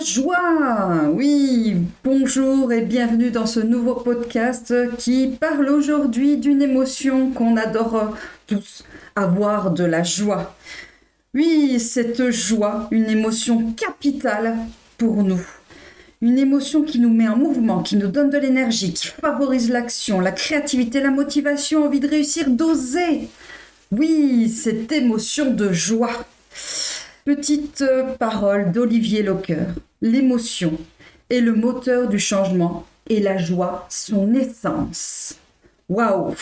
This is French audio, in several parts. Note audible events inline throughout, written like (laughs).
joie. Oui, bonjour et bienvenue dans ce nouveau podcast qui parle aujourd'hui d'une émotion qu'on adore tous, avoir de la joie. Oui, cette joie, une émotion capitale pour nous. Une émotion qui nous met en mouvement, qui nous donne de l'énergie, qui favorise l'action, la créativité, la motivation, envie de réussir, d'oser. Oui, cette émotion de joie. Petite euh, parole d'Olivier Locker. L'émotion est le moteur du changement et la joie son essence. Waouh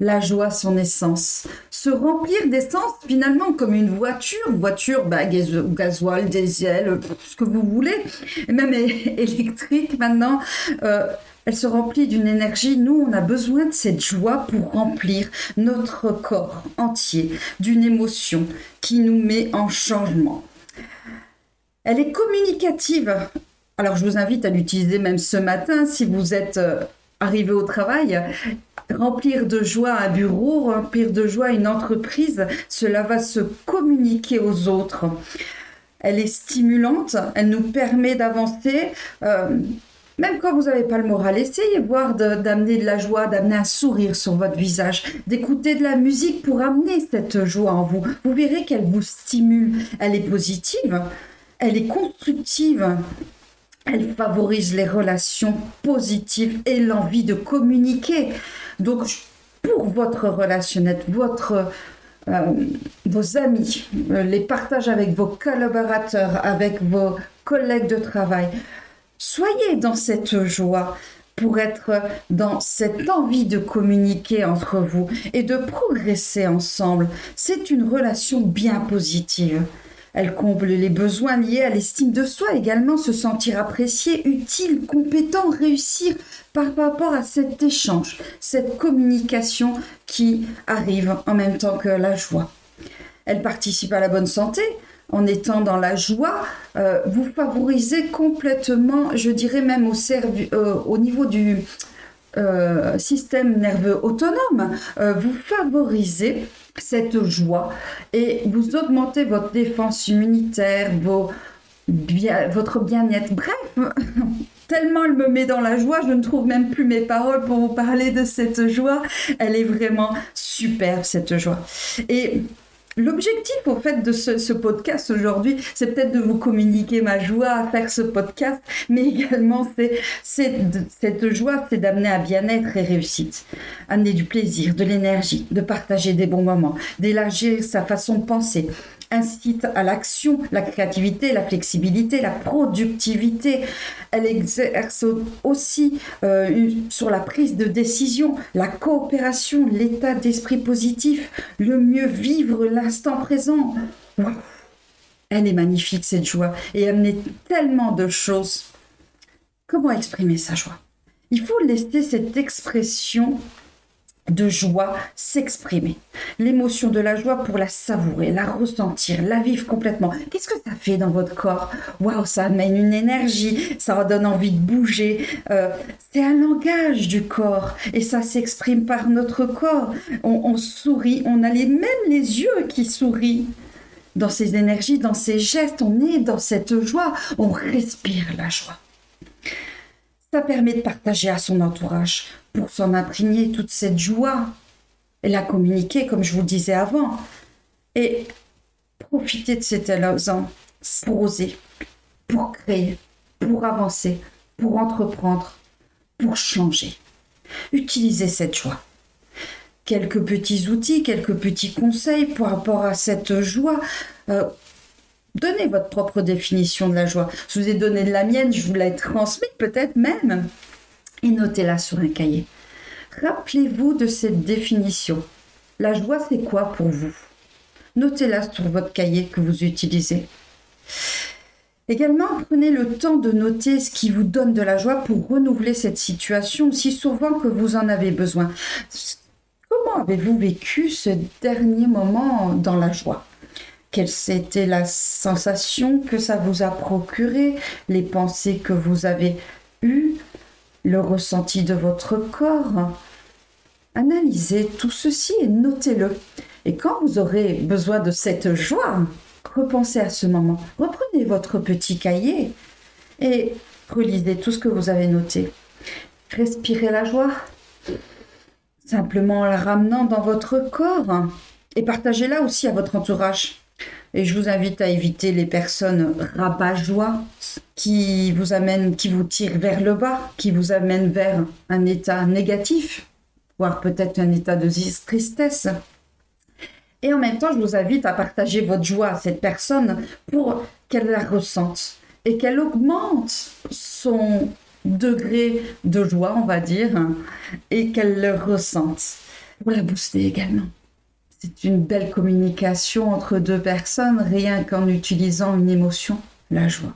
La joie son essence. Se remplir d'essence finalement comme une voiture, voiture bah, gasoil, diesel, ce que vous voulez, même (laughs) électrique maintenant. Euh, elle se remplit d'une énergie. Nous, on a besoin de cette joie pour remplir notre corps entier d'une émotion qui nous met en changement. Elle est communicative. Alors, je vous invite à l'utiliser même ce matin si vous êtes euh, arrivé au travail. Remplir de joie un bureau, remplir de joie une entreprise, cela va se communiquer aux autres. Elle est stimulante, elle nous permet d'avancer. Euh, même quand vous n'avez pas le moral, essayez d'amener de, la joie, d'amener un sourire sur votre visage, d'écouter de la musique pour amener cette joie en vous. Vous verrez qu'elle vous stimule. Elle est positive, elle est constructive, elle favorise les relations positives et l'envie de communiquer. Donc, pour votre relationnette, votre, euh, vos amis, euh, les partages avec vos collaborateurs, avec vos collègues de travail, Soyez dans cette joie pour être dans cette envie de communiquer entre vous et de progresser ensemble. C'est une relation bien positive. Elle comble les besoins liés à l'estime de soi, également se sentir apprécié, utile, compétent, réussir par rapport à cet échange, cette communication qui arrive en même temps que la joie. Elle participe à la bonne santé, en étant dans la joie, euh, vous favorisez complètement, je dirais même au, euh, au niveau du euh, système nerveux autonome, vous favorisez cette joie et vous augmentez votre défense immunitaire, votre bien-être. Bref, (laughs) tellement elle me met dans la joie, je ne trouve même plus mes paroles pour vous parler de cette joie. Elle est vraiment superbe, cette joie. Et L'objectif, au fait, de ce, podcast aujourd'hui, c'est peut-être de vous communiquer ma joie à faire ce podcast, mais également, c'est cette joie, c'est d'amener un bien-être et réussite, amener du plaisir, de l'énergie, de partager des bons moments, d'élargir sa façon de penser, incite à l'action, la créativité, la flexibilité, la productivité. Elle exerce aussi euh, sur la prise de décision, la coopération, l'état d'esprit positif, le mieux vivre l'instant présent. Elle est magnifique cette joie et amener tellement de choses. Comment exprimer sa joie? Il faut laisser cette expression de joie s'exprimer. L'émotion de la joie pour la savourer, la ressentir, la vivre complètement. Qu'est-ce que ça fait dans votre corps? Waouh, ça amène une énergie, ça donne envie de bouger. Euh, c'est un langage du corps et ça s'exprime par notre corps. On, sourit, on a les, même les yeux qui sourient. Dans ces énergies, dans ces gestes, on est dans cette joie, on respire la joie. Ça permet de partager à son entourage pour s'en imprégner toute cette joie et la communiquer, comme je vous le disais avant. Et profiter de cet élan pour oser, pour créer, pour avancer, pour entreprendre, pour changer. Utilisez cette joie. Quelques petits outils, quelques petits conseils par rapport à cette joie. Euh, donnez votre propre définition de la joie. Je vous ai donné de la mienne, je vous l'ai transmise peut-être même et notez-la sur un cahier. Rappelez-vous de cette définition. La joie, c'est quoi pour vous? Notez-la sur votre cahier que vous utilisez. Également, prenez le temps de noter ce qui vous donne de la joie pour renouveler cette situation aussi souvent que vous en avez besoin. Comment avez-vous vécu ce dernier moment dans la joie? Quelle était la sensation que ça vous a procuré Les pensées que vous avez eues? Le ressenti de votre corps. Analysez tout ceci et notez-le. Et quand vous aurez besoin de cette joie, repensez à ce moment. Reprenez prenez votre petit cahier et relisez tout ce que vous avez noté. Respirez la joie, simplement en la ramenant dans votre corps et partagez-la aussi à votre entourage. Et je vous invite à éviter les personnes rabat-joie qui vous amènent, qui vous tirent vers le bas, qui vous amènent vers un état négatif, voire peut-être un état de tristesse. Et en même temps, je vous invite à partager votre joie à cette personne pour qu'elle la ressente et qu'elle augmente son degré de joie, on va dire, et qu'elle le ressente. Pour la booster également. C'est une belle communication entre deux personnes, rien qu'en utilisant une émotion, la joie.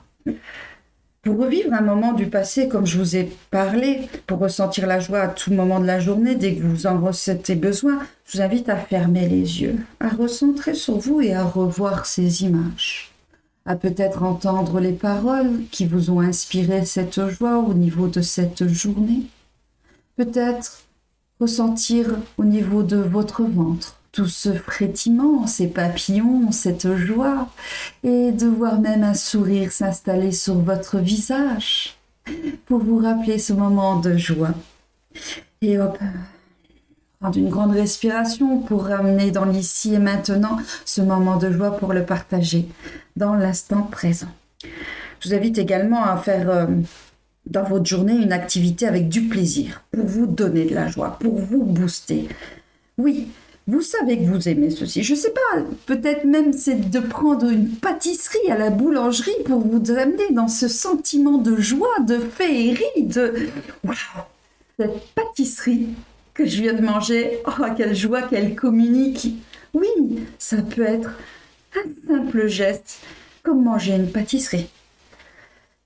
Pour revivre un moment du passé, comme je vous ai parlé, pour ressentir la joie à tout moment de la journée, dès que vous en ressentez besoin, je vous invite à fermer les yeux, à recentrer sur vous et à revoir ces images, à peut-être entendre les paroles qui vous ont inspiré cette joie au niveau de cette journée, peut-être ressentir au niveau de votre ventre tout ce frétiment, ces papillons, cette joie, et de voir même un sourire s'installer sur votre visage pour vous rappeler ce moment de joie. Et hop, prendre une grande respiration pour ramener dans l'ici et maintenant ce moment de joie pour le partager dans l'instant présent. Je vous invite également à faire euh, dans votre journée une activité avec du plaisir pour vous donner de la joie, pour vous booster. Oui, vous savez que vous aimez ceci. Je ne sais pas, peut-être même c'est de prendre une pâtisserie à la boulangerie pour vous amener dans ce sentiment de joie, de féerie, de waouh Cette pâtisserie que je viens de manger, oh quelle joie qu'elle communique. Oui, ça peut être un simple geste, comme manger une pâtisserie.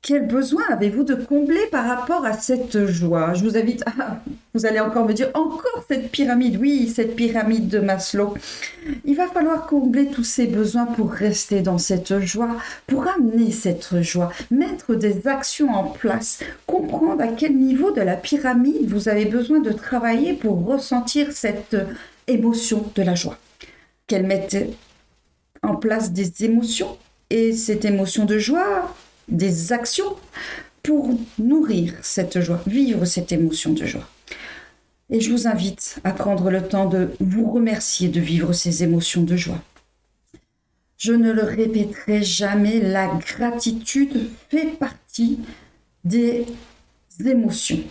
Quel besoin avez-vous de combler par rapport à cette joie? Je vous invite à... Vous allez encore me dire, encore cette pyramide, oui, cette pyramide de Maslow. Il va falloir combler tous ces besoins pour rester dans cette joie, pour amener cette joie, mettre des actions en place, comprendre à quel niveau de la pyramide vous avez besoin de travailler pour ressentir cette émotion de la joie. Qu'elle mette en place des émotions et cette émotion de joie des actions pour nourrir cette joie, vivre cette émotion de joie. Et je vous invite à prendre le temps de vous remercier de vivre ces émotions de joie. Je ne le répéterai jamais, la gratitude fait partie des émotions.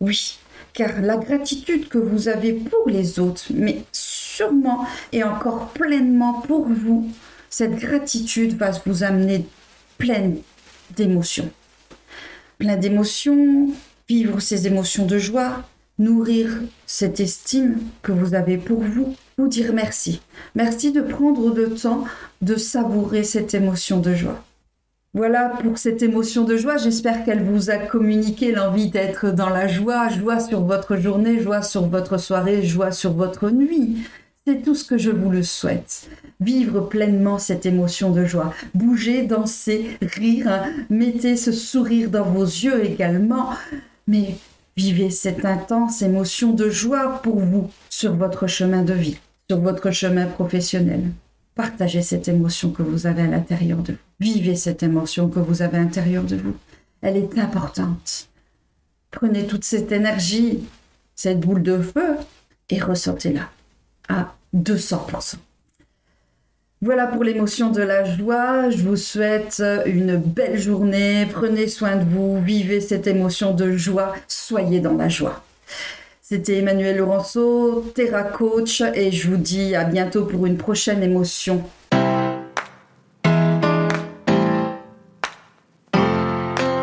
Oui, car la gratitude que vous avez pour les autres, mais sûrement et encore pleinement pour vous, cette gratitude va vous amener pleine d'émotions. Plein d'émotions, vivre ces émotions de joie, nourrir cette estime que vous avez pour vous, vous dire merci. Merci de prendre le temps de savourer cette émotion de joie. Voilà pour cette émotion de joie. J'espère qu'elle vous a communiqué l'envie d'être dans la joie, joie sur votre journée, joie sur votre soirée, joie sur votre nuit. C'est tout ce que je vous le souhaite. Vivre pleinement cette émotion de joie. Bouger, danser, rire. Mettez ce sourire dans vos yeux également. Mais vivez cette intense émotion de joie pour vous sur votre chemin de vie, sur votre chemin professionnel. Partagez cette émotion que vous avez à l'intérieur de vous. Vivez cette émotion que vous avez à l'intérieur de vous. Elle est importante. Prenez toute cette énergie, cette boule de feu, et ressortez-la à 200%. Voilà pour l'émotion de la joie. Je vous souhaite une belle journée. Prenez soin de vous. Vivez cette émotion de joie. Soyez dans la joie. C'était Emmanuel Laurenceau, Terra Coach, et je vous dis à bientôt pour une prochaine émotion